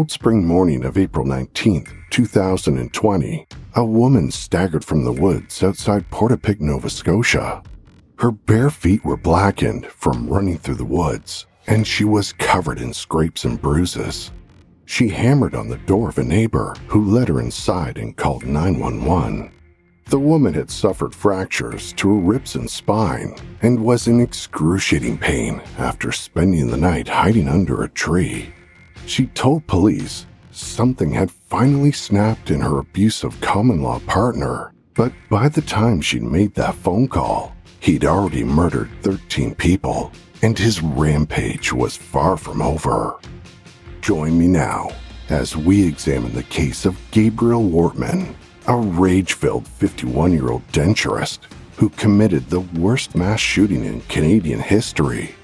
Cold spring morning of April 19, 2020, a woman staggered from the woods outside Portapique, Nova Scotia. Her bare feet were blackened from running through the woods, and she was covered in scrapes and bruises. She hammered on the door of a neighbor who led her inside and called 911. The woman had suffered fractures to her ribs and spine and was in excruciating pain after spending the night hiding under a tree. She told police something had finally snapped in her abusive common law partner, but by the time she'd made that phone call, he'd already murdered 13 people, and his rampage was far from over. Join me now as we examine the case of Gabriel Wortman, a rage filled 51 year old denturist who committed the worst mass shooting in Canadian history.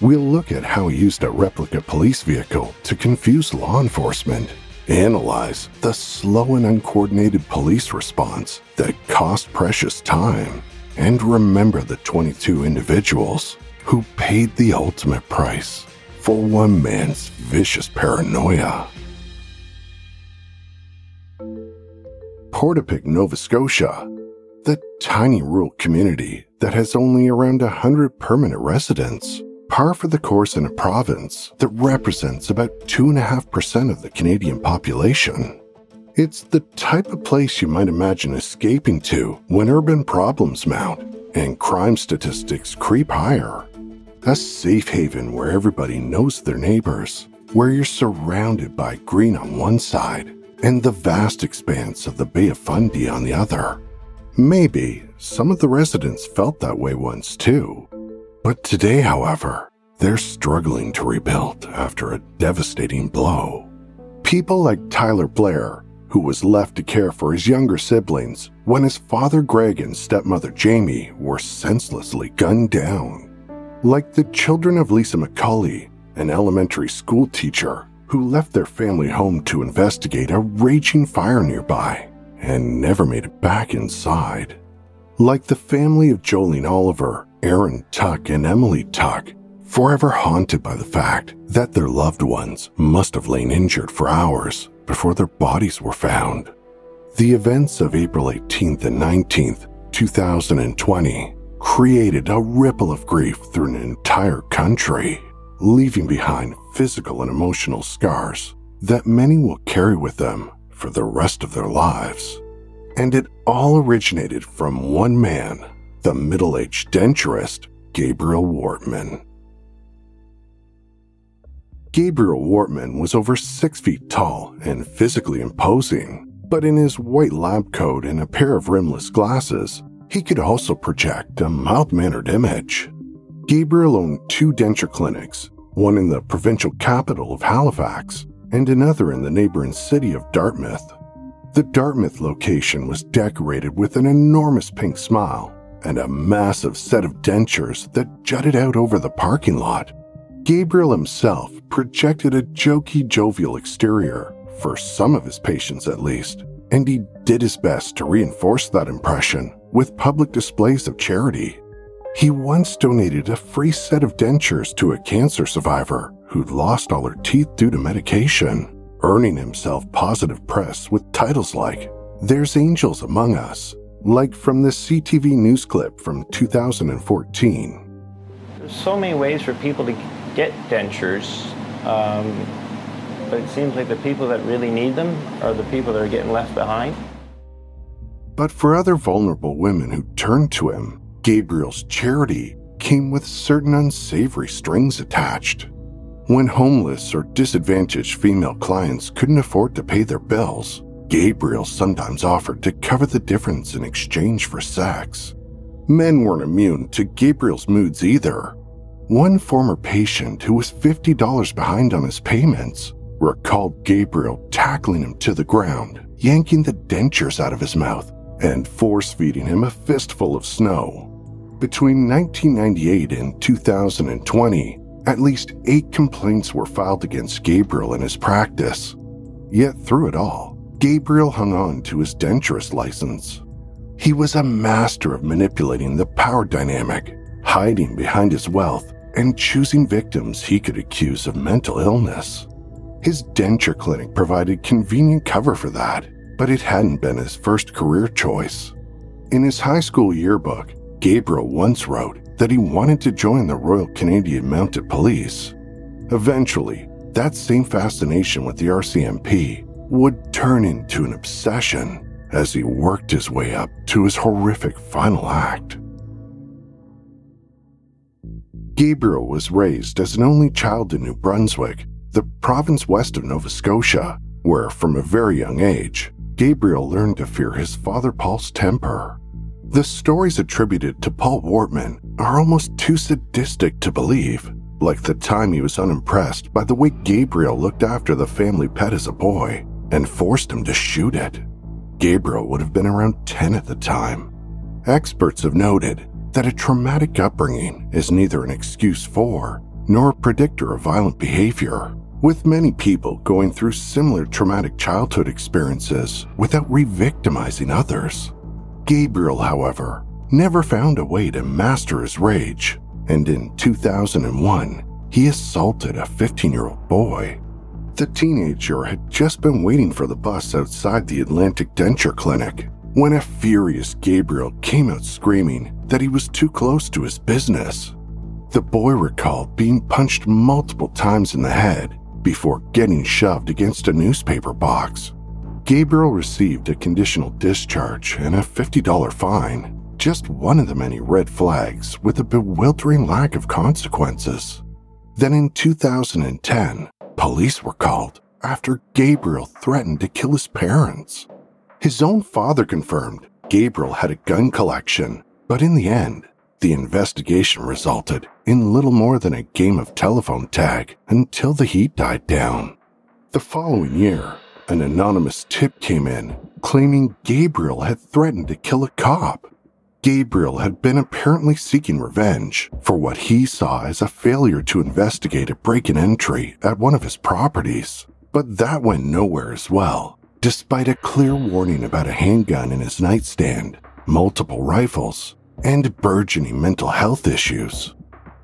We'll look at how he used a replica police vehicle to confuse law enforcement, analyze the slow and uncoordinated police response that cost precious time, and remember the 22 individuals who paid the ultimate price for one man's vicious paranoia. Portapique, Nova Scotia, the tiny rural community that has only around 100 permanent residents, par for the course in a province that represents about 2.5% of the Canadian population. It's the type of place you might imagine escaping to when urban problems mount and crime statistics creep higher. A safe haven where everybody knows their neighbors, where you're surrounded by green on one side and the vast expanse of the Bay of Fundy on the other. Maybe some of the residents felt that way once too. But today, however, they're struggling to rebuild after a devastating blow. People like Tyler Blair, who was left to care for his younger siblings when his father Greg and stepmother Jamie were senselessly gunned down. Like the children of Lisa McCully, an elementary school teacher who left their family home to investigate a raging fire nearby and never made it back inside. Like the family of Jolene Oliver, Aaron Tuck, and Emily Tuck, forever haunted by the fact that their loved ones must have lain injured for hours before their bodies were found. The events of April 18th and 19th, 2020, created a ripple of grief through an entire country, leaving behind physical and emotional scars that many will carry with them for the rest of their lives. And it all originated from one man, the middle aged denturist Gabriel Wortman. Gabriel Wortman was over six feet tall and physically imposing, but in his white lab coat and a pair of rimless glasses, he could also project a mild mannered image. Gabriel owned two denture clinics, one in the provincial capital of Halifax and another in the neighboring city of Dartmouth. The Dartmouth location was decorated with an enormous pink smile and a massive set of dentures that jutted out over the parking lot. Gabriel himself projected a jokey, jovial exterior, for some of his patients at least, and he did his best to reinforce that impression with public displays of charity. He once donated a free set of dentures to a cancer survivor who'd lost all her teeth due to medication, earning himself positive press with titles like, There's Angels Among Us, like from this CTV news clip from 2014. There's so many ways for people to get dentures, um, but it seems like the people that really need them are the people that are getting left behind. But for other vulnerable women who turned to him, Gabriel's charity came with certain unsavory strings attached. When homeless or disadvantaged female clients couldn't afford to pay their bills, Gabriel sometimes offered to cover the difference in exchange for sex. Men weren't immune to Gabriel's moods either. One former patient who was $50 behind on his payments recalled Gabriel tackling him to the ground, yanking the dentures out of his mouth, and force feeding him a fistful of snow. Between 1998 and 2020, at least eight complaints were filed against Gabriel in his practice. Yet through it all, Gabriel hung on to his denturist license. He was a master of manipulating the power dynamic, hiding behind his wealth, and choosing victims he could accuse of mental illness. His denture clinic provided convenient cover for that, but it hadn't been his first career choice. In his high school yearbook, Gabriel once wrote that he wanted to join the Royal Canadian Mounted Police. Eventually, that same fascination with the RCMP would turn into an obsession as he worked his way up to his horrific final act. Gabriel was raised as an only child in New Brunswick, the province west of Nova Scotia, where from a very young age, Gabriel learned to fear his father Paul's temper. The stories attributed to Paul Wortman are almost too sadistic to believe, like the time he was unimpressed by the way Gabriel looked after the family pet as a boy and forced him to shoot it. Gabriel would have been around 10 at the time. Experts have noted that a traumatic upbringing is neither an excuse for nor a predictor of violent behavior, with many people going through similar traumatic childhood experiences without re victimizing others. Gabriel, however, never found a way to master his rage, and in 2001, he assaulted a 15 year old boy. The teenager had just been waiting for the bus outside the Atlantic Denture Clinic when a furious Gabriel came out screaming that he was too close to his business. The boy recalled being punched multiple times in the head before getting shoved against a newspaper box. Gabriel received a conditional discharge and a $50 fine, just one of the many red flags with a bewildering lack of consequences. Then in 2010, police were called after Gabriel threatened to kill his parents. His own father confirmed Gabriel had a gun collection, but in the end, the investigation resulted in little more than a game of telephone tag until the heat died down. The following year, an anonymous tip came in claiming Gabriel had threatened to kill a cop. Gabriel had been apparently seeking revenge for what he saw as a failure to investigate a break in entry at one of his properties. But that went nowhere as well, despite a clear warning about a handgun in his nightstand, multiple rifles, and burgeoning mental health issues.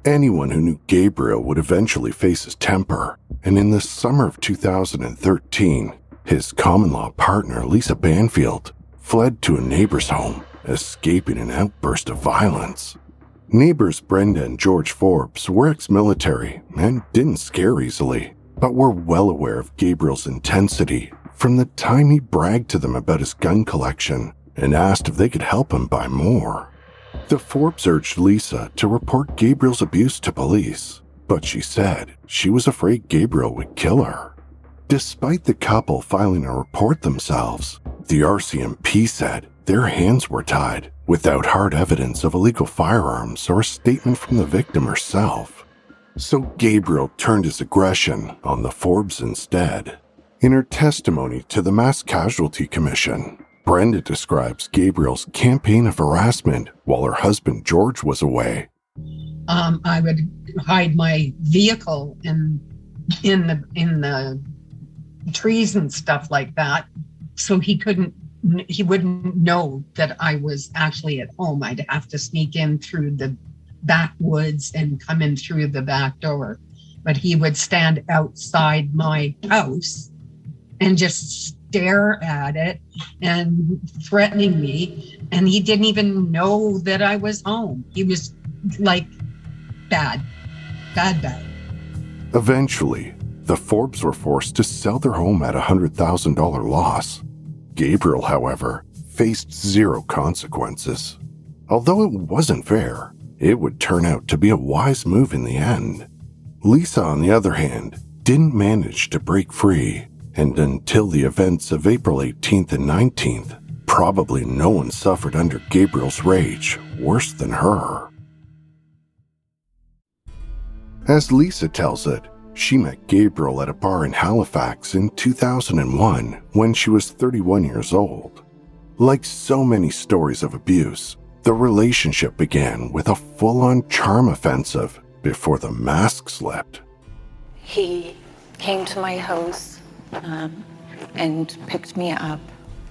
Anyone who knew Gabriel would eventually face his temper, and in the summer of 2013, his common law partner, Lisa Banfield, fled to a neighbor's home, escaping an outburst of violence. Neighbors Brenda and George Forbes were ex military and didn't scare easily, but were well aware of Gabriel's intensity from the time he bragged to them about his gun collection and asked if they could help him buy more. The Forbes urged Lisa to report Gabriel's abuse to police, but she said she was afraid Gabriel would kill her. Despite the couple filing a report themselves, the RCMP said their hands were tied without hard evidence of illegal firearms or a statement from the victim herself. So Gabriel turned his aggression on the Forbes instead. In her testimony to the Mass Casualty Commission, Brenda describes Gabriel's campaign of harassment while her husband George was away. Um, I would hide my vehicle in in the in the trees and stuff like that. So he couldn't, he wouldn't know that I was actually at home. I'd have to sneak in through the backwoods and come in through the back door. But he would stand outside my house and just stare at it and threatening me. And he didn't even know that I was home. He was like bad, bad, bad. Eventually, the Forbes were forced to sell their home at a $100,000 loss. Gabriel, however, faced zero consequences. Although it wasn't fair, it would turn out to be a wise move in the end. Lisa, on the other hand, didn't manage to break free, and until the events of April 18th and 19th, probably no one suffered under Gabriel's rage worse than her. As Lisa tells it, she met Gabriel at a bar in Halifax in 2001 when she was 31 years old. Like so many stories of abuse, the relationship began with a full on charm offensive before the mask slipped. He came to my house um, and picked me up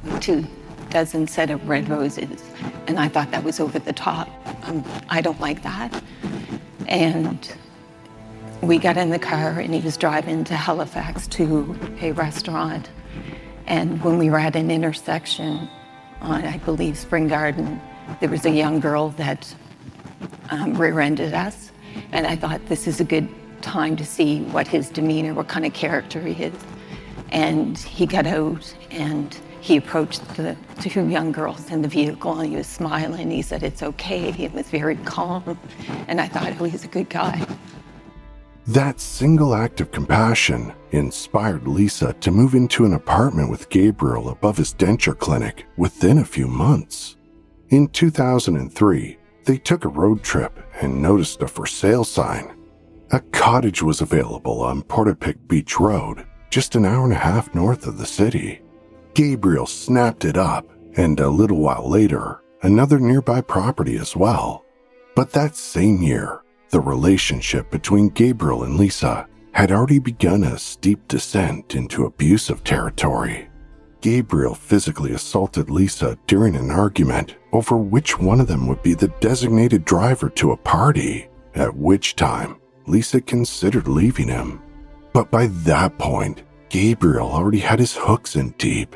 with two dozen set of red roses, and I thought that was over the top. Um, I don't like that. And we got in the car, and he was driving to Halifax to a restaurant. And when we were at an intersection on, I believe, Spring Garden, there was a young girl that um, rear ended us. And I thought this is a good time to see what his demeanor, what kind of character he is. And he got out and he approached the two young girls in the vehicle and he was smiling. He said, It's okay. He was very calm. And I thought, Oh, he's a good guy. That single act of compassion inspired Lisa to move into an apartment with Gabriel above his denture clinic within a few months. In 2003, they took a road trip and noticed a for sale sign. A cottage was available on Portapique Beach Road, just an hour and a half north of the city. Gabriel snapped it up, and a little while later, another nearby property as well. But that same year, the relationship between Gabriel and Lisa had already begun a steep descent into abusive territory. Gabriel physically assaulted Lisa during an argument over which one of them would be the designated driver to a party, at which time Lisa considered leaving him. But by that point, Gabriel already had his hooks in deep.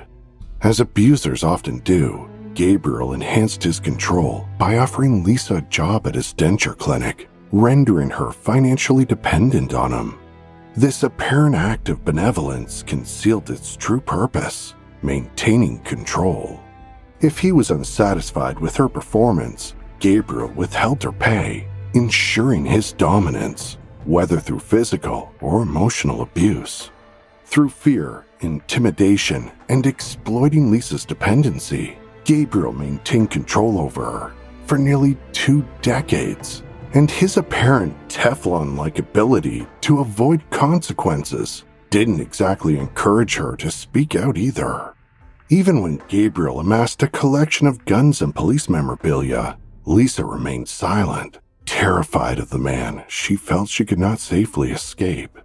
As abusers often do, Gabriel enhanced his control by offering Lisa a job at his denture clinic, rendering her financially dependent on him. This apparent act of benevolence concealed its true purpose maintaining control. If he was unsatisfied with her performance, Gabriel withheld her pay, ensuring his dominance, whether through physical or emotional abuse. Through fear, intimidation, and exploiting Lisa's dependency, Gabriel maintained control over her for nearly two decades, and his apparent Teflon like ability to avoid consequences didn't exactly encourage her to speak out either. Even when Gabriel amassed a collection of guns and police memorabilia, Lisa remained silent, terrified of the man she felt she could not safely escape.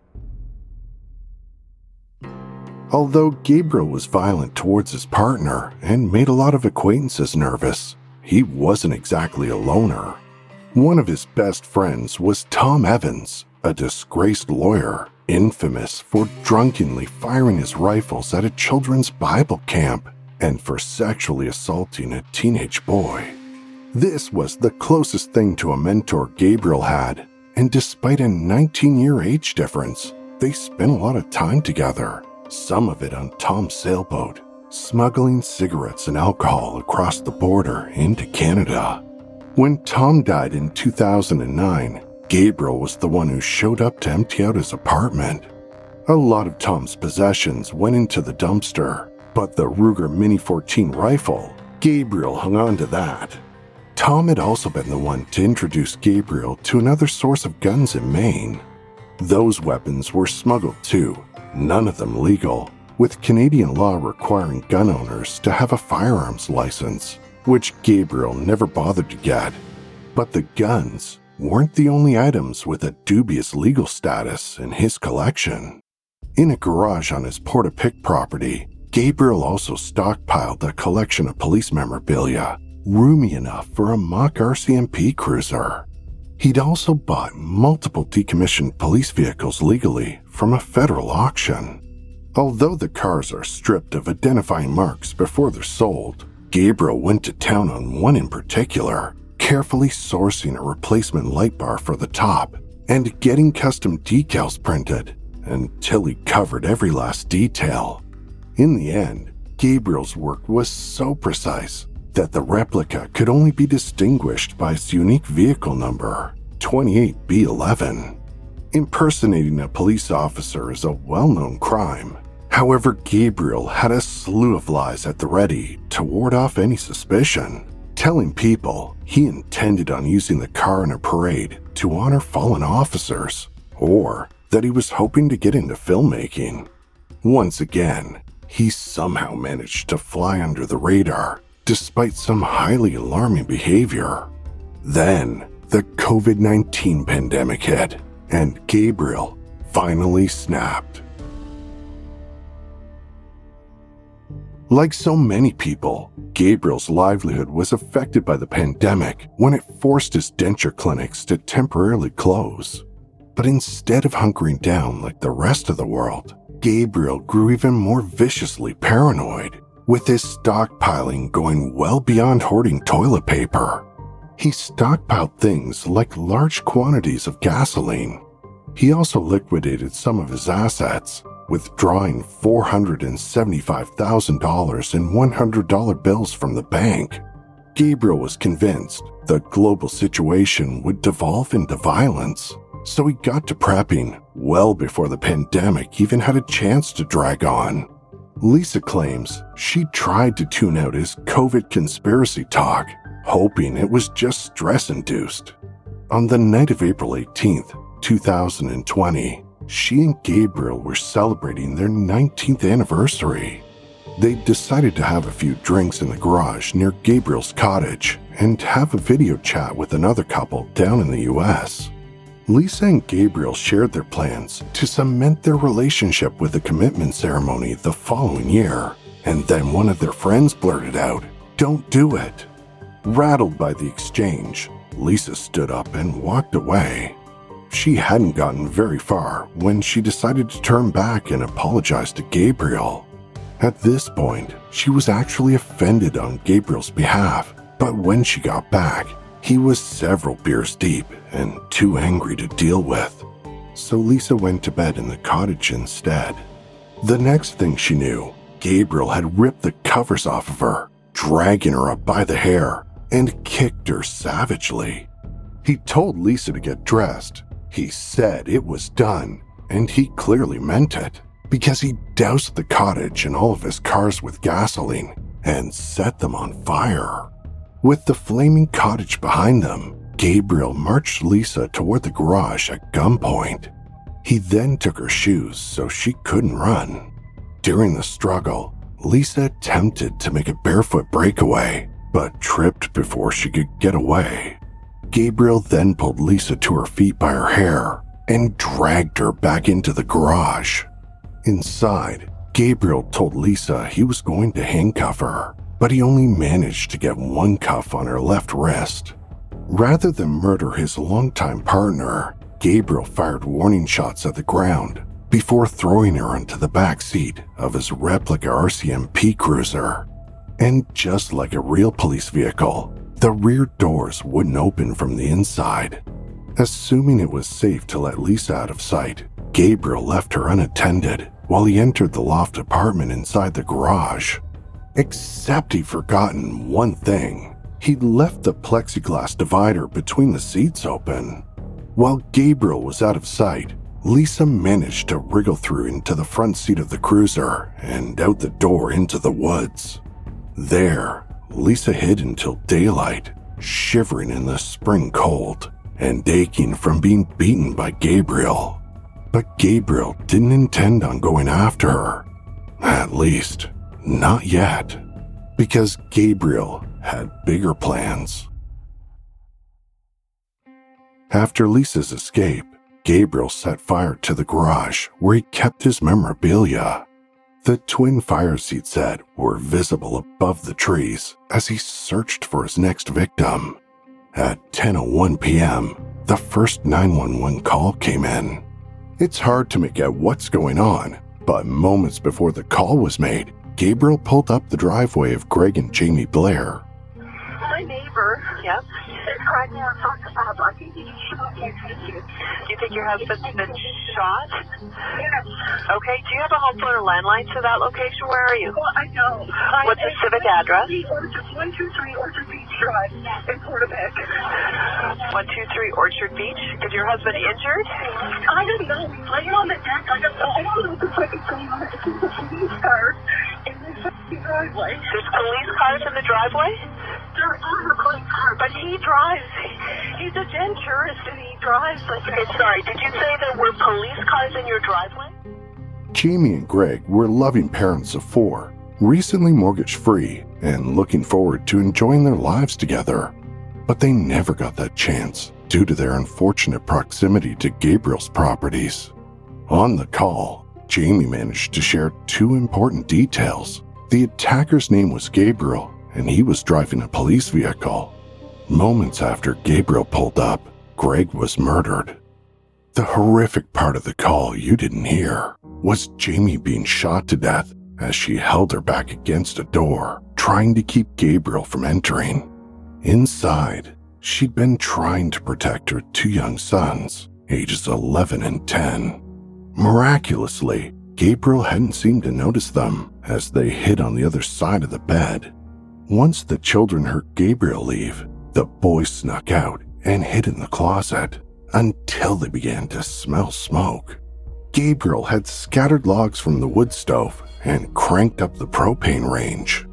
Although Gabriel was violent towards his partner and made a lot of acquaintances nervous, he wasn't exactly a loner. One of his best friends was Tom Evans, a disgraced lawyer infamous for drunkenly firing his rifles at a children's Bible camp and for sexually assaulting a teenage boy. This was the closest thing to a mentor Gabriel had, and despite a 19 year age difference, they spent a lot of time together, some of it on Tom's sailboat, smuggling cigarettes and alcohol across the border into Canada. When Tom died in 2009, Gabriel was the one who showed up to empty out his apartment. A lot of Tom's possessions went into the dumpster, but the Ruger Mini 14 rifle, Gabriel hung on to that. Tom had also been the one to introduce Gabriel to another source of guns in Maine. Those weapons were smuggled too, none of them legal, with Canadian law requiring gun owners to have a firearms license, which Gabriel never bothered to get. But the guns weren't the only items with a dubious legal status in his collection. In a garage on his Portapique property, Gabriel also stockpiled a collection of police memorabilia, roomy enough for a mock RCMP cruiser. He'd also bought multiple decommissioned police vehicles legally from a federal auction. Although the cars are stripped of identifying marks before they're sold, Gabriel went to town on one in particular carefully sourcing a replacement light bar for the top and getting custom decals printed until he covered every last detail. In the end, Gabriel's work was so precise that the replica could only be distinguished by its unique vehicle number, 28B11. Impersonating a police officer is a well known crime. However, Gabriel had a slew of lies at the ready to ward off any suspicion, telling people he intended on using the car in a parade to honor fallen officers, or that he was hoping to get into filmmaking. Once again, he somehow managed to fly under the radar despite some highly alarming behavior. Then, the COVID 19 pandemic hit, and Gabriel finally snapped. Like so many people, Gabriel's livelihood was affected by the pandemic when it forced his denture clinics to temporarily close. But instead of hunkering down like the rest of the world, Gabriel grew even more viciously paranoid, with his stockpiling going well beyond hoarding toilet paper. He stockpiled things like large quantities of gasoline. He also liquidated some of his assets, withdrawing $475,000 in $100 bills from the bank. Gabriel was convinced the global situation would devolve into violence, so he got to prepping well before the pandemic even had a chance to drag on. Lisa claims she tried to tune out his COVID conspiracy talk, hoping it was just stress induced. On the night of April 18th, 2020, she and Gabriel were celebrating their 19th anniversary. They decided to have a few drinks in the garage near Gabriel's cottage and have a video chat with another couple down in the US. Lisa and Gabriel shared their plans to cement their relationship with a commitment ceremony the following year, and then one of their friends blurted out, Don't do it. Rattled by the exchange, Lisa stood up and walked away. She hadn't gotten very far when she decided to turn back and apologize to Gabriel. At this point, she was actually offended on Gabriel's behalf, but when she got back, he was several beers deep and too angry to deal with. So Lisa went to bed in the cottage instead. The next thing she knew, Gabriel had ripped the covers off of her, dragging her up by the hair, and kicked her savagely. He told Lisa to get dressed. He said it was done, and he clearly meant it, because he doused the cottage and all of his cars with gasoline and set them on fire. With the flaming cottage behind them, Gabriel marched Lisa toward the garage at gunpoint. He then took her shoes so she couldn't run. During the struggle, Lisa attempted to make a barefoot breakaway, but tripped before she could get away. Gabriel then pulled Lisa to her feet by her hair and dragged her back into the garage. Inside, Gabriel told Lisa he was going to handcuff her, but he only managed to get one cuff on her left wrist. Rather than murder his longtime partner, Gabriel fired warning shots at the ground before throwing her onto the back seat of his replica RCMP cruiser. And just like a real police vehicle, the rear doors wouldn't open from the inside. Assuming it was safe to let Lisa out of sight, Gabriel left her unattended while he entered the loft apartment inside the garage. Except he'd forgotten one thing. He'd left the plexiglass divider between the seats open. While Gabriel was out of sight, Lisa managed to wriggle through into the front seat of the cruiser and out the door into the woods. There, Lisa hid until daylight, shivering in the spring cold and aching from being beaten by Gabriel. But Gabriel didn't intend on going after her. At least, not yet, because Gabriel had bigger plans. After Lisa's escape, Gabriel set fire to the garage where he kept his memorabilia. The twin fire seats set were visible above the trees as he searched for his next victim. At 10:01 p.m., the first 911 call came in. It's hard to make out what's going on, but moments before the call was made, Gabriel pulled up the driveway of Greg and Jamie Blair. My neighbor, yep, cried me on top I think he shot. Do you think your husband's been shot? Yes. Okay. Do you have a home phone or landline to that location? Where are you? Well, I know. I, What's the civic address? Orchard, 123 Orchard Beach Drive in Portapique. 123 Orchard Beach. Is your husband injured? I don't know. He's laying on the deck. I don't know. I don't know if it's like a thing on. It's a police car in driveway. There's police cars in the driveway? There are police cars. but he drives. He's a denturist and he drives like Okay, sorry. Did you say there were police cars in your driveway? Jamie and Greg were loving parents of four, recently mortgage free, and looking forward to enjoying their lives together. But they never got that chance due to their unfortunate proximity to Gabriel's properties. On the call, Jamie managed to share two important details. The attacker's name was Gabriel, and he was driving a police vehicle. Moments after Gabriel pulled up, Greg was murdered. The horrific part of the call you didn't hear was Jamie being shot to death as she held her back against a door, trying to keep Gabriel from entering. Inside, she'd been trying to protect her two young sons, ages 11 and 10. Miraculously, Gabriel hadn't seemed to notice them as they hid on the other side of the bed. Once the children heard Gabriel leave, the boys snuck out and hid in the closet until they began to smell smoke. Gabriel had scattered logs from the wood stove and cranked up the propane range.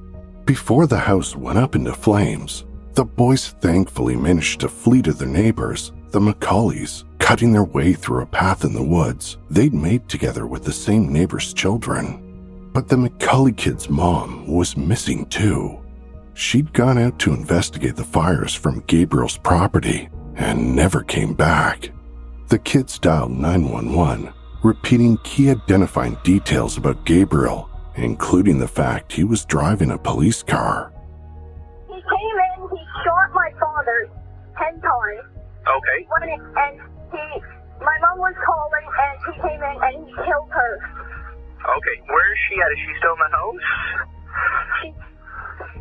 Before the house went up into flames, the boys thankfully managed to flee to their neighbors, the McCullys, cutting their way through a path in the woods they'd made together with the same neighbor's children. But the McCully kid's mom was missing too. She'd gone out to investigate the fires from Gabriel's property and never came back. The kids dialed 911, repeating key identifying details about Gabriel, including the fact he was driving a police car. He came in, he shot my father ten times. Okay. When it, and he, my mom was calling, and he came in and he killed her. Okay. Where is she at? Is she still in the house? She's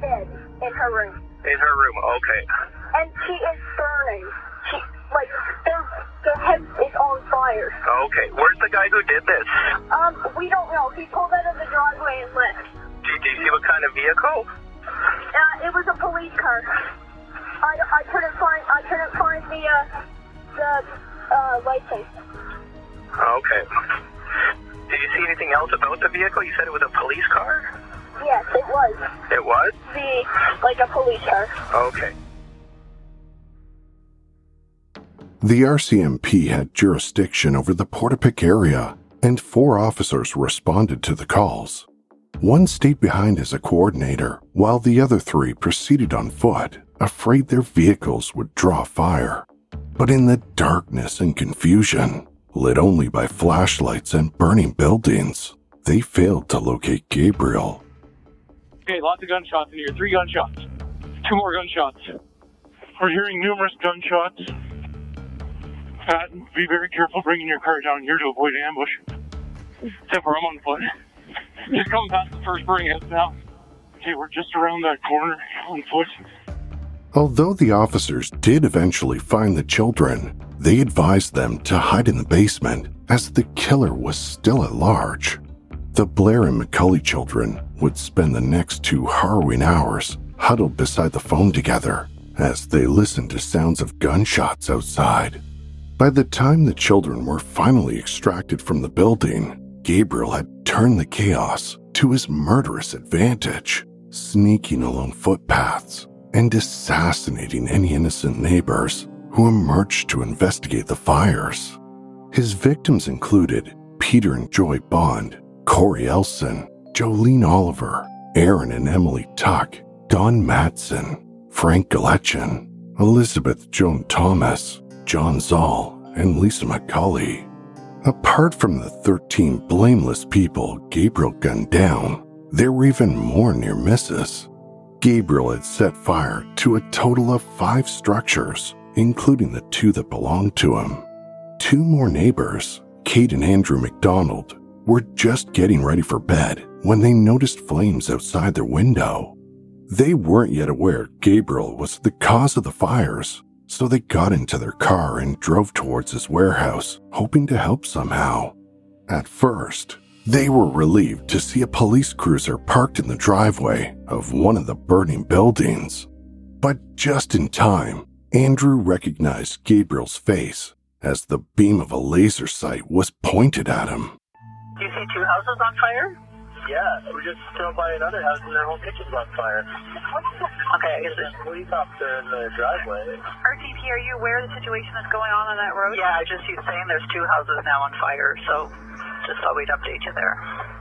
dead in her room, In her room. Okay. and she is burning. She like the the house is on fire. Okay. Where's the guy who did this? Um, we don't know. He pulled out of the driveway and left. Do you, do you see what kind of vehicle? Uh, it was a police car. I, I couldn't find I couldn't find the uh, the uh, license. Okay. Did you see anything else about the vehicle? You said it was a police car? Yes, it was It was? the like a police car. Okay. The RCMP had jurisdiction over the Portapique area, and four officers responded to the calls. One stayed behind as a coordinator, while the other three proceeded on foot, afraid their vehicles would draw fire. But in the darkness and confusion, lit only by flashlights and burning buildings, they failed to locate Gabriel. Okay, lots of gunshots in here. Three gunshots. Two more gunshots. We're hearing numerous gunshots. Pat, be very careful bringing your car down here to avoid ambush. Except for I'm on foot. Just coming past the first burning house now. Okay, we're just around that corner on foot. Although the officers did eventually find the children, they advised them to hide in the basement as the killer was still at large. The Blair and McCully children would spend the next two harrowing hours huddled beside the phone together as they listened to sounds of gunshots outside. By the time the children were finally extracted from the building, Gabriel had turned the chaos to his murderous advantage, sneaking along footpaths and assassinating any innocent neighbors who emerged to investigate the fires. His victims included Peter and Joy Bond, Corrie Ellison, Jolene Oliver, Aaron and Emily Tuck, Dawn Madsen, Frank Gulenchyn, Elizabeth Joan Thomas, John Zahl, and Lisa McCully. Apart from the 13 blameless people Gabriel gunned down, there were even more near misses. Gabriel had set fire to a total of five structures, including the two that belonged to him. Two more neighbors, Kate and Andrew McDonald, were just getting ready for bed when they noticed flames outside their window. They weren't yet aware Gabriel was the cause of the fires, so they got into their car and drove towards his warehouse, hoping to help somehow. At first, they were relieved to see a police cruiser parked in the driveway of one of the burning buildings. But just in time, Andrew recognized Gabriel's face as the beam of a laser sight was pointed at him. Do you see two houses on fire? Yeah, we just drove by another house and their whole kitchen's on fire. Okay, is There's it? a police officer in the driveway. RTP, are you aware of the situation that's going on on that road? Yeah, I just he's saying there's two houses now on fire, so just thought we'd update you there.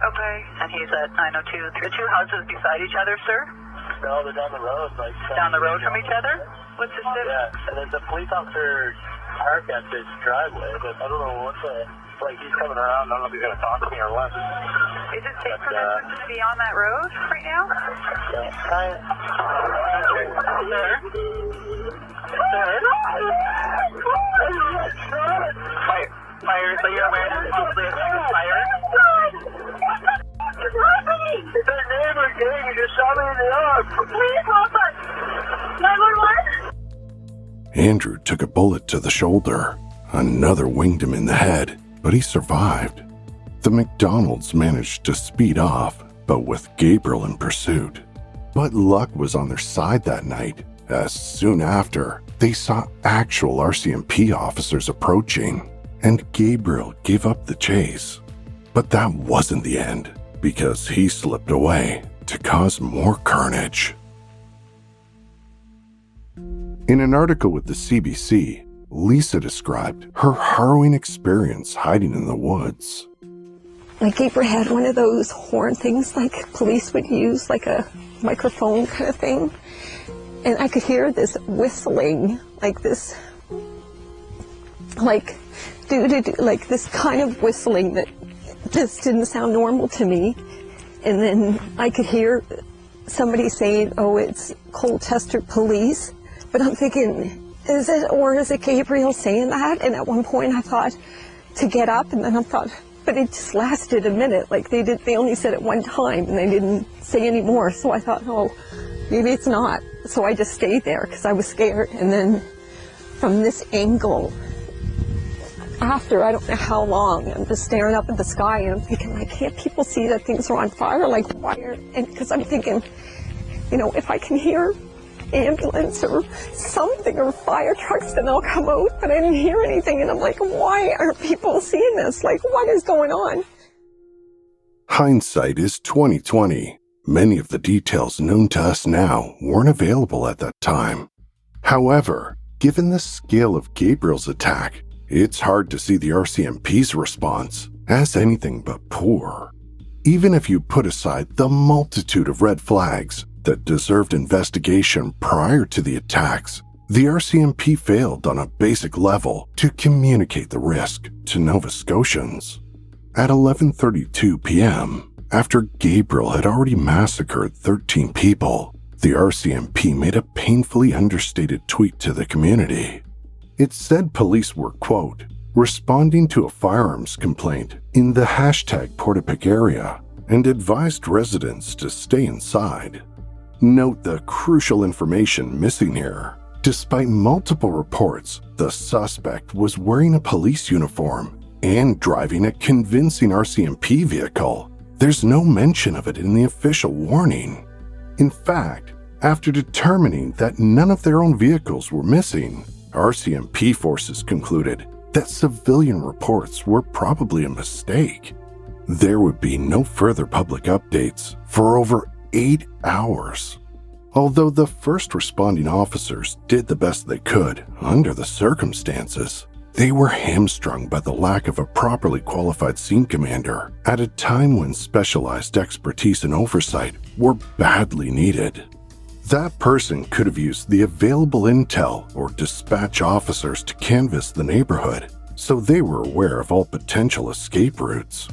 Okay. And he's at 902. The two houses beside each other, sir? No, they're down the road. Like Down the road from each other? What's the zip? Yeah, and there's a police officer parked at this driveway, but I don't know what the. Like he's coming around. I don't know if he's gonna talk to me or what. Is it safe for But, uh, to be on that road right now? Sir? Fire. Fire, so you're aware that there's a fire? The neighbor came and just shot me in the arm. Please help us. 911? Andrew took a bullet to the shoulder. Another winged him in the head, but he survived. The McDonald's managed to speed off, but with Gabriel in pursuit. But luck was on their side that night, as soon after, they saw actual RCMP officers approaching, and Gabriel gave up the chase. But that wasn't the end, because he slipped away to cause more carnage. In an article with the CBC, Lisa described her harrowing experience hiding in the woods. Like Gabriel had one of those horn things like police would use, like a microphone kind of thing. And I could hear this whistling, like this, like, do do do, like this kind of whistling that just didn't sound normal to me. And then I could hear somebody saying, oh, it's Colchester police. But I'm thinking, is it, or is it Gabriel saying that? And at one point I thought to get up, and then I thought, but it just lasted a minute. Like they did, they only said it one time, and they didn't say any more. So I thought, oh, maybe it's not. So I just stayed there because I was scared. And then from this angle, after I don't know how long, I'm just staring up at the sky and I'm thinking, like, can't people see that things are on fire? Like, why are, and because I'm thinking, you know, if I can hear ambulance or something or fire trucks, then I'll come out. But I didn't hear anything, and I'm like, why aren't people seeing this? Like, what is going on? Hindsight is 2020. Many of the details known to us now weren't available at that time. However, given the scale of Gabriel's attack, it's hard to see the RCMP's response as anything but poor. Even if you put aside the multitude of red flags that deserved investigation prior to the attacks, the RCMP failed on a basic level to communicate the risk to Nova Scotians. At 11:32 p.m., after Gabriel had already massacred 13 people, the RCMP made a painfully understated tweet to the community. It said police were, quote, responding to a firearms complaint in the hashtag Portapique area and advised residents to stay inside. Note the crucial information missing here. Despite multiple reports, the suspect was wearing a police uniform and driving a convincing RCMP vehicle. There's no mention of it in the official warning. In fact, after determining that none of their own vehicles were missing, RCMP forces concluded that civilian reports were probably a mistake. There would be no further public updates for over eight hours. Although the first responding officers did the best they could under the circumstances, they were hamstrung by the lack of a properly qualified scene commander at a time when specialized expertise and oversight were badly needed. That person could have used the available intel or dispatch officers to canvass the neighborhood, so they were aware of all potential escape routes.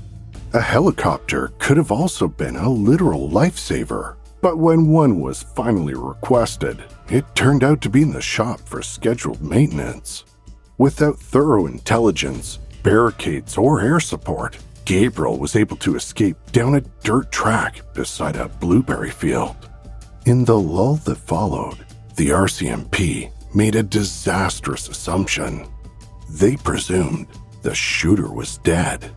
A helicopter could have also been a literal lifesaver, but when one was finally requested, it turned out to be in the shop for scheduled maintenance. Without thorough intelligence, barricades, or air support, Gabriel was able to escape down a dirt track beside a blueberry field. In the lull that followed, the RCMP made a disastrous assumption. They presumed the shooter was dead,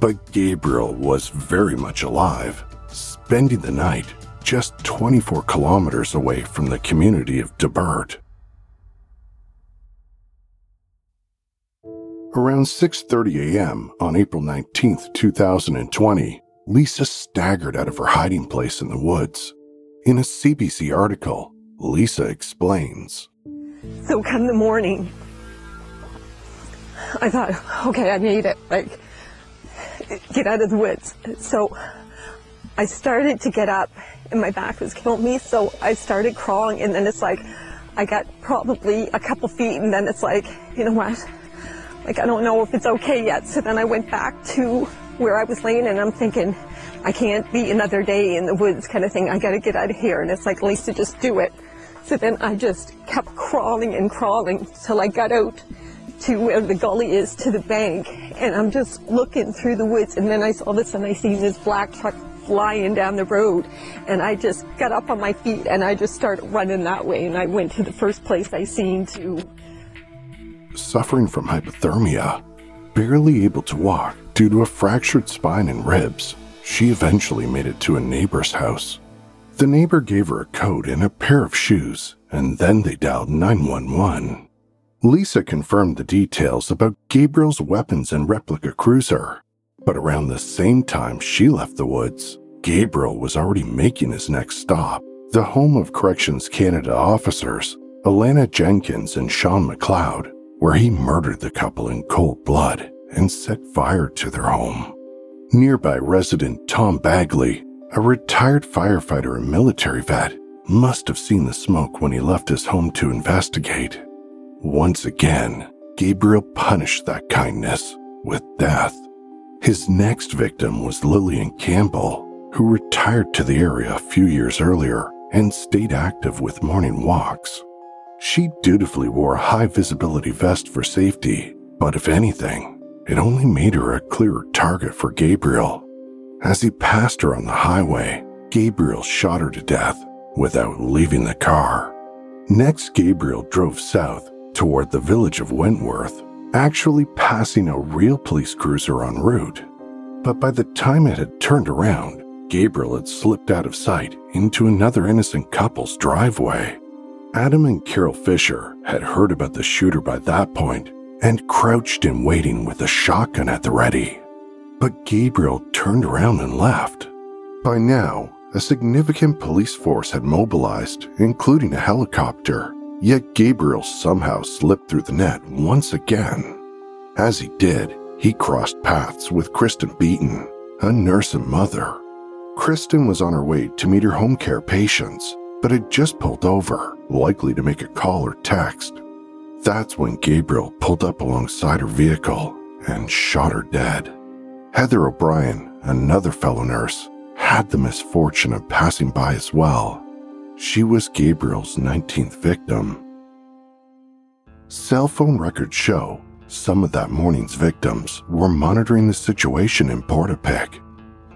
but Gabriel was very much alive, spending the night just 24 kilometers away from the community of Debert. Around 6:30 a.m. on April 19, 2020, Lisa staggered out of her hiding place in the woods. In a CBC article, Lisa explains. So come the morning, I thought, okay, I made it. Like, get out of the woods. So I started to get up and my back was killing me. So I started crawling and then it's like, I got probably a couple feet and then it's like, you know what? Like, I don't know if it's okay yet. So then I went back to where I was laying and I'm thinking, I can't be another day in the woods kind of thing. I got to get out of here. And it's like, Lisa, just do it. So then I just kept crawling and crawling till I got out to where the gully is to the bank. And I'm just looking through the woods. And then I all of a sudden I see this black truck flying down the road. And I just got up on my feet and I just started running that way. And I went to the first place I seen to suffering from hypothermia, barely able to walk due to a fractured spine and ribs, she eventually made it to a neighbor's house. The neighbor gave her a coat and a pair of shoes, and then they dialed 911. Lisa confirmed the details about Gabriel's weapons and replica cruiser, but around the same time she left the woods, Gabriel was already making his next stop, the home of Corrections Canada officers, Alanna Jenkins and Sean McLeod, where he murdered the couple in cold blood and set fire to their home. Nearby resident Tom Bagley, a retired firefighter and military vet, must have seen the smoke when he left his home to investigate. Once again, Gabriel punished that kindness with death. His next victim was Lillian Campbell, who retired to the area a few years earlier and stayed active with morning walks. She dutifully wore a high visibility vest for safety, but if anything, it only made her a clearer target for Gabriel. As he passed her on the highway, Gabriel shot her to death without leaving the car. Next, Gabriel drove south toward the village of Wentworth, actually passing a real police cruiser en route. But by the time it had turned around, Gabriel had slipped out of sight into another innocent couple's driveway. Adam and Carol Fisher had heard about the shooter by that point and crouched in waiting with a shotgun at the ready. But Gabriel turned around and left. By now, a significant police force had mobilized, including a helicopter, yet Gabriel somehow slipped through the net once again. As he did, he crossed paths with Kristen Beaton, a nurse and mother. Kristen was on her way to meet her home care patients but had just pulled over, likely to make a call or text. That's when Gabriel pulled up alongside her vehicle and shot her dead. Heather O'Brien, another fellow nurse, had the misfortune of passing by as well. She was Gabriel's 19th victim. Cell phone records show some of that morning's victims were monitoring the situation in Portapique.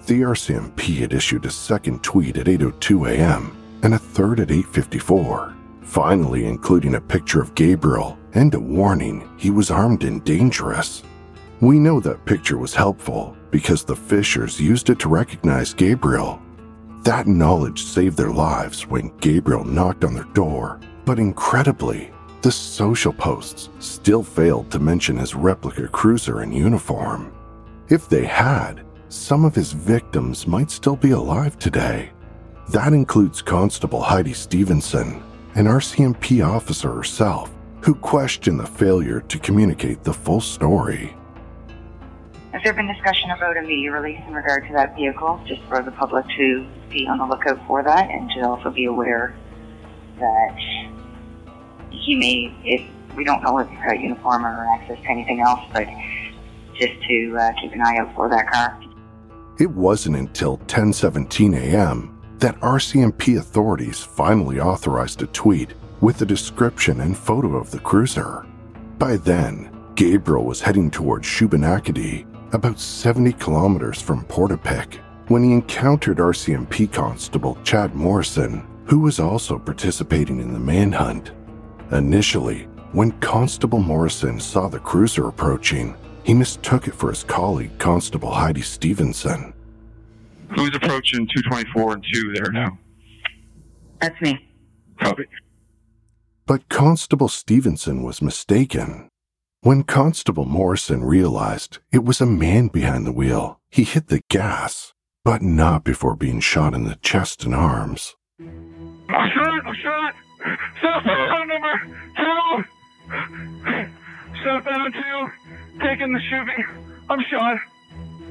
The RCMP had issued a second tweet at 8:02 a.m and a third at 8:54, finally including a picture of Gabriel and a warning he was armed and dangerous. We know that picture was helpful because the Fishers used it to recognize Gabriel. That knowledge saved their lives when Gabriel knocked on their door, but incredibly, the social posts still failed to mention his replica cruiser in uniform. If they had, some of his victims might still be alive today. That includes Constable Heidi Stevenson, an RCMP officer herself, who questioned the failure to communicate the full story. Has there been discussion about a media release in regard to that vehicle, just for the public to be on the lookout for that and to also be aware that he may, if we don't know if he's got uniform or access to anything else, but just to uh, keep an eye out for that car. It wasn't until 10:17 a.m that RCMP authorities finally authorized a tweet with a description and photo of the cruiser. By then, Gabriel was heading towards Shubenacadie, about 70 kilometers from Portapique, when he encountered RCMP Constable Chad Morrison, who was also participating in the manhunt. Initially, when Constable Morrison saw the cruiser approaching, he mistook it for his colleague, Constable Heidi Stevenson. Who's approaching 224 and 2 there now? That's me. Copy. But Constable Stevenson was mistaken. When Constable Morrison realized it was a man behind the wheel, he hit the gas, but not before being shot in the chest and arms. I'm shot! I'm shot! Southbound number two! Southbound two! Taking the shooting. I'm shot.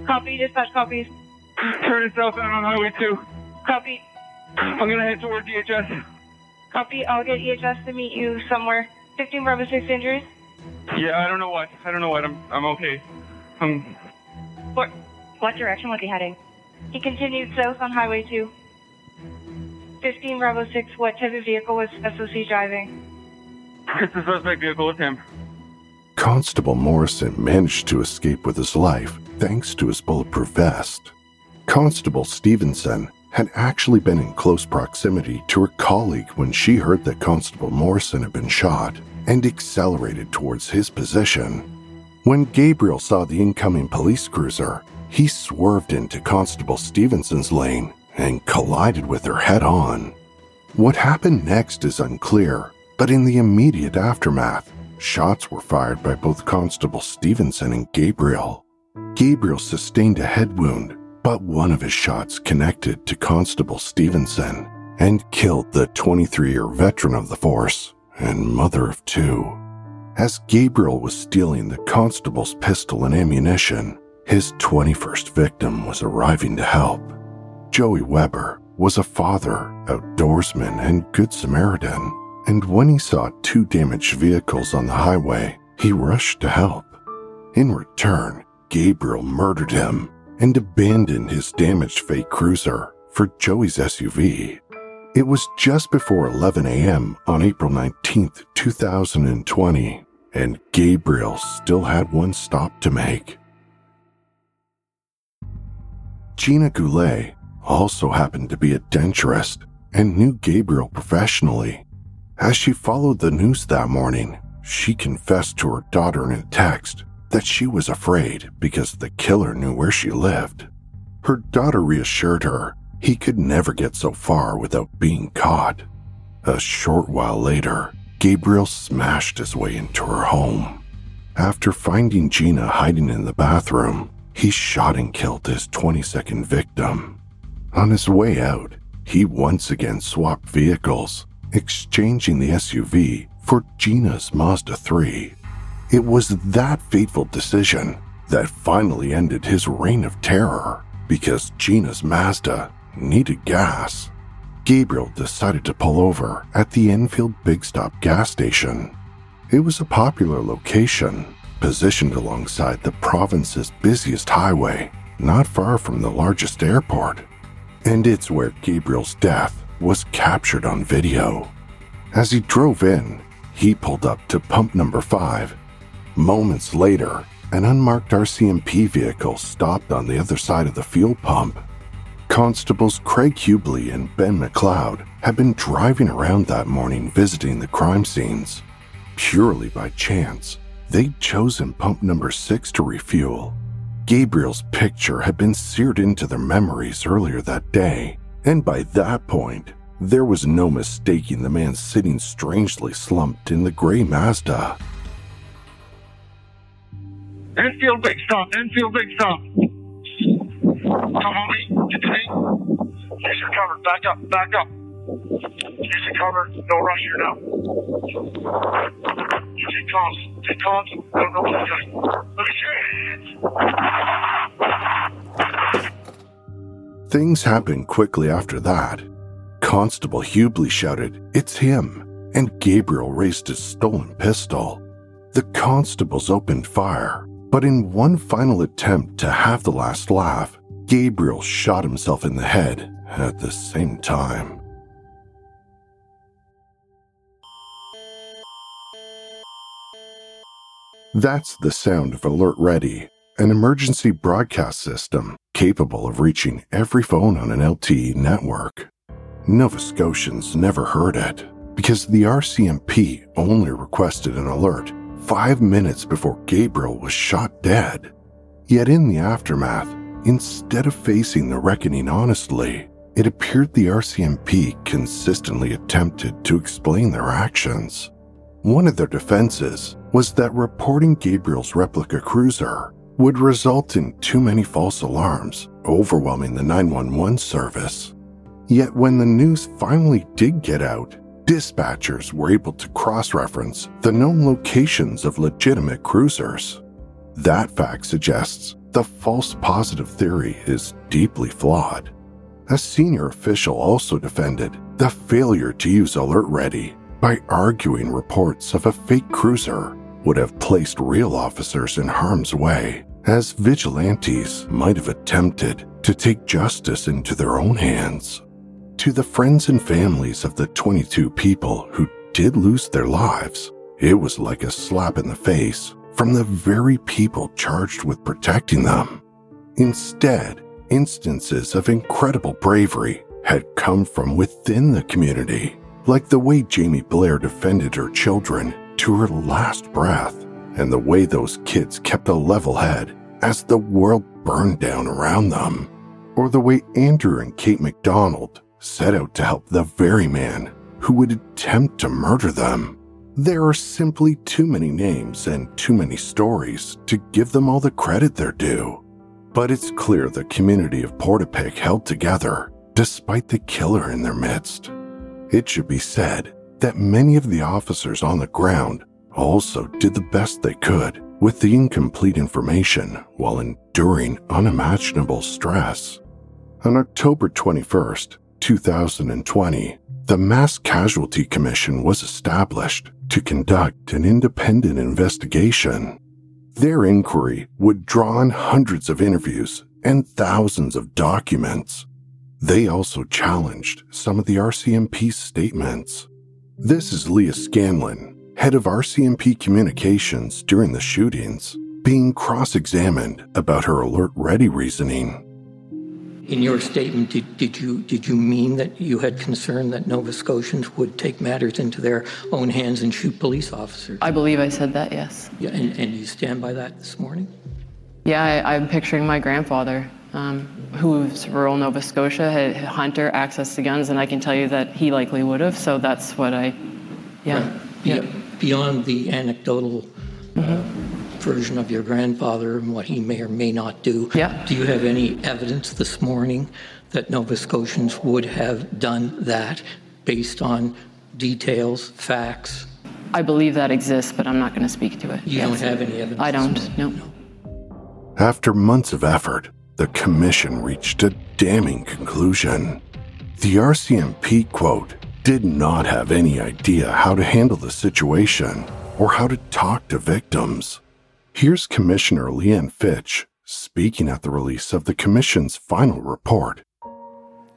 Copy, dispatch copies. Turning southbound on Highway 2. Copy. I'm gonna head toward DHS. Copy, I'll get EHS to meet you somewhere. 15 Bravo 6 injuries. Yeah, I don't know what. I don't know what. I'm I'm okay. I'm What, what direction was he heading? He continued south on Highway 2. 15 Bravo 6, what type of vehicle was SOC driving? it's the suspect vehicle. It's him. Constable Morrison managed to escape with his life thanks to his bulletproof vest. Constable Stevenson had actually been in close proximity to her colleague when she heard that Constable Morrison had been shot and accelerated towards his position. When Gabriel saw the incoming police cruiser, he swerved into Constable Stevenson's lane and collided with her head on. What happened next is unclear, but in the immediate aftermath, shots were fired by both Constable Stevenson and Gabriel. Gabriel sustained a head wound, but one of his shots connected to Constable Stevenson and killed the 23 year veteran of the force and mother of two. As Gabriel was stealing the constable's pistol and ammunition, his 21st victim was arriving to help. Joey Webber was a father, outdoorsman, and good Samaritan, and when he saw two damaged vehicles on the highway, he rushed to help. In return, Gabriel murdered him and abandoned his damaged fake cruiser for Joey's SUV. It was just before 11 a.m. on April 19, 2020, and Gabriel still had one stop to make. Gina Goulet also happened to be a denturist and knew Gabriel professionally. As she followed the news that morning, she confessed to her daughter in a text that she was afraid because the killer knew where she lived. Her daughter reassured her he could never get so far without being caught. A short while later, Gabriel smashed his way into her home. After finding Gina hiding in the bathroom, he shot and killed his 22nd victim. On his way out, he once again swapped vehicles, exchanging the SUV for Gina's Mazda 3. It was that fateful decision that finally ended his reign of terror because Gina's Mazda needed gas. Gabriel decided to pull over at the Enfield Big Stop gas station. It was a popular location, positioned alongside the province's busiest highway, not far from the largest airport. And it's where Gabriel's death was captured on video. As he drove in, he pulled up to pump number five. Moments later, an unmarked RCMP vehicle stopped on the other side of the fuel pump. Constables Craig Hubley and Ben McLeod had been driving around that morning visiting the crime scenes. Purely by chance, they'd chosen pump number six to refuel. Gabriel's picture had been seared into their memories earlier that day, and by that point, there was no mistaking the man sitting strangely slumped in the gray Mazda. Enfield Big Stop. Enfield Big Stop. Come on, me. Get to me. Use your cover. Back up. Back up. Use your cover. No rush here now. Take comms. Take comms. Don't go this guy. Look at your hands. Things happened quickly after that. Constable Hubley shouted, It's him, and Gabriel raised his stolen pistol. The constables opened fire, but in one final attempt to have the last laugh, Gabriel shot himself in the head at the same time. That's the sound of Alert Ready, an emergency broadcast system capable of reaching every phone on an LTE network. Nova Scotians never heard it because the RCMP only requested an alert five minutes before Gabriel was shot dead. Yet in the aftermath, instead of facing the reckoning honestly, it appeared the RCMP consistently attempted to explain their actions. One of their defenses was that reporting Gabriel's replica cruiser would result in too many false alarms, overwhelming the 911 service. Yet when the news finally did get out, dispatchers were able to cross reference the known locations of legitimate cruisers. That fact suggests the false positive theory is deeply flawed. A senior official also defended the failure to use Alert Ready by arguing reports of a fake cruiser would have placed real officers in harm's way, as vigilantes might have attempted to take justice into their own hands. To the friends and families of the 22 people who did lose their lives, it was like a slap in the face from the very people charged with protecting them. Instead, instances of incredible bravery had come from within the community, like the way Jamie Blair defended her children to her last breath, and the way those kids kept a level head as the world burned down around them, or the way Andrew and Kate McDonald set out to help the very man who would attempt to murder them. There are simply too many names and too many stories to give them all the credit they're due. But it's clear the community of Portapique held together despite the killer in their midst. It should be said that many of the officers on the ground also did the best they could with the incomplete information while enduring unimaginable stress. On October 21st, 2020, the Mass Casualty Commission was established to conduct an independent investigation. Their inquiry would draw on hundreds of interviews and thousands of documents. They also challenged some of the RCMP's statements. This is Lia Scanlan, head of RCMP communications during the shootings, being cross examined about her alert ready reasoning. In your statement, did, did, you, did you mean that you had concern that Nova Scotians would take matters into their own hands and shoot police officers? I believe I said that, yes. Yeah, and, and you stand by that this morning? Yeah, I, I'm picturing my grandfather, um, who's rural Nova Scotia, had hunter access to guns, and I can tell you that he likely would have. So that's what I, yeah. Right. Be- Beyond the anecdotal uh, version of your grandfather and what he may or may not do, Yeah. do you have any evidence this morning that Nova Scotians would have done that based on details, facts? I believe that exists, but I'm not going to speak to it. You don't have any evidence? I don't, no. After months of effort, the commission reached a damning conclusion. The RCMP, quote, did not have any idea how to handle the situation or how to talk to victims. Here's Commissioner Leanne Fitch speaking at the release of the Commission's final report.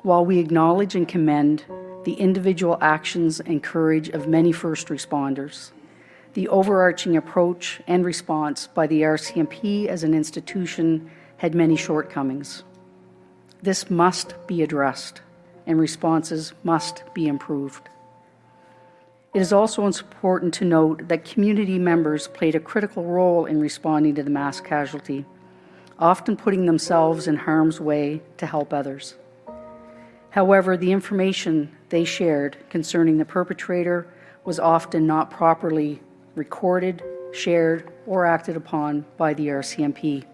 While we acknowledge and commend the individual actions and courage of many first responders, the overarching approach and response by the RCMP as an institution had many shortcomings. This must be addressed, and responses must be improved. It is also important to note that community members played a critical role in responding to the mass casualty, often putting themselves in harm's way to help others. However, the information they shared concerning the perpetrator was often not properly recorded, shared, or acted upon by the RCMP.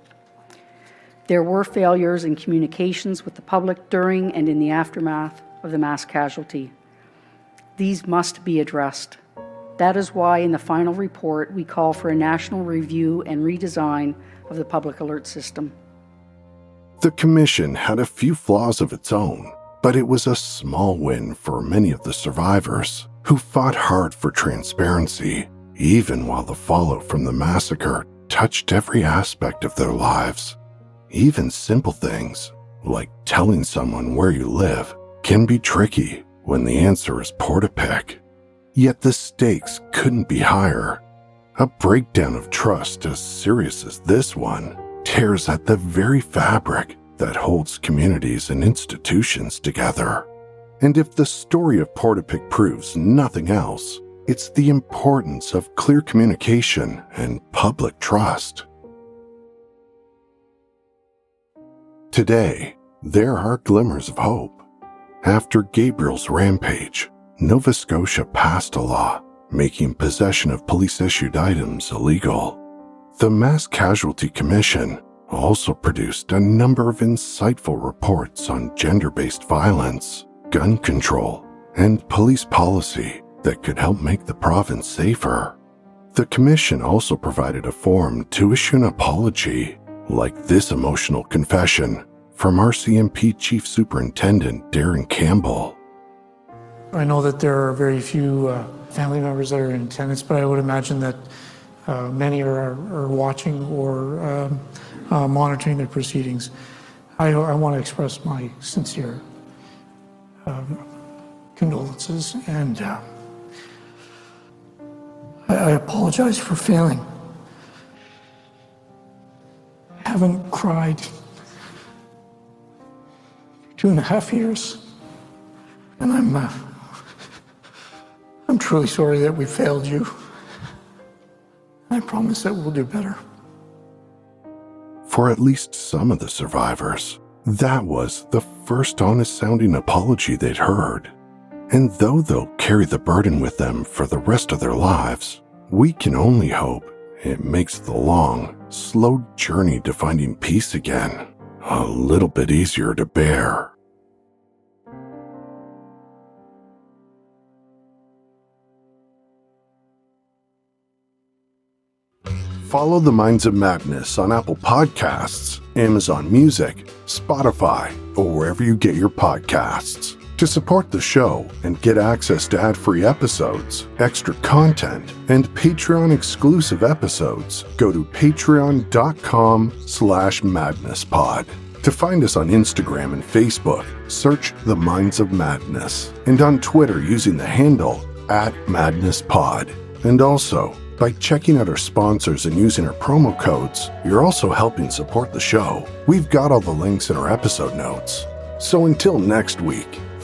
There were failures in communications with the public during and in the aftermath of the mass casualty. These must be addressed. That is why, in the final report, we call for a national review and redesign of the public alert system. The commission had a few flaws of its own, but it was a small win for many of the survivors who fought hard for transparency, even while the fallout from the massacre touched every aspect of their lives. Even simple things, like telling someone where you live, can be tricky when the answer is Portapique. Yet the stakes couldn't be higher. A breakdown of trust as serious as this one tears at the very fabric that holds communities and institutions together. And if the story of Portapique proves nothing else, it's the importance of clear communication and public trust. Today, there are glimmers of hope. After Gabriel's rampage, Nova Scotia passed a law making possession of police issued items illegal. The Mass Casualty Commission also produced a number of insightful reports on gender based violence, gun control, and police policy that could help make the province safer. The Commission also provided a forum to issue an apology, like this emotional confession from RCMP Chief Superintendent Darren Campbell. I know that there are very few uh, family members that are in attendance, but I would imagine that uh, many are, are, watching or um, uh, monitoring the proceedings. I, I, want to express my sincere um, condolences and uh, I, I apologize for failing. I haven't cried two and a half years, and I'm uh, I'm truly sorry that we failed you. I promise that we'll do better. For at least some of the survivors, that was the first honest sounding apology they'd heard. And though they'll carry the burden with them for the rest of their lives, we can only hope it makes the long, slow journey to finding peace again a little bit easier to bear. Follow the Minds of Madness on Apple Podcasts, Amazon Music, Spotify, or wherever you get your podcasts. To support the show and get access to ad-free episodes, extra content, and Patreon exclusive episodes, go to patreon.com slash madnesspod. To find us on Instagram and Facebook, search The Minds of Madness, and on Twitter using the handle at MadnessPod. And also, by checking out our sponsors and using our promo codes, you're also helping support the show. We've got all the links in our episode notes. So until next week,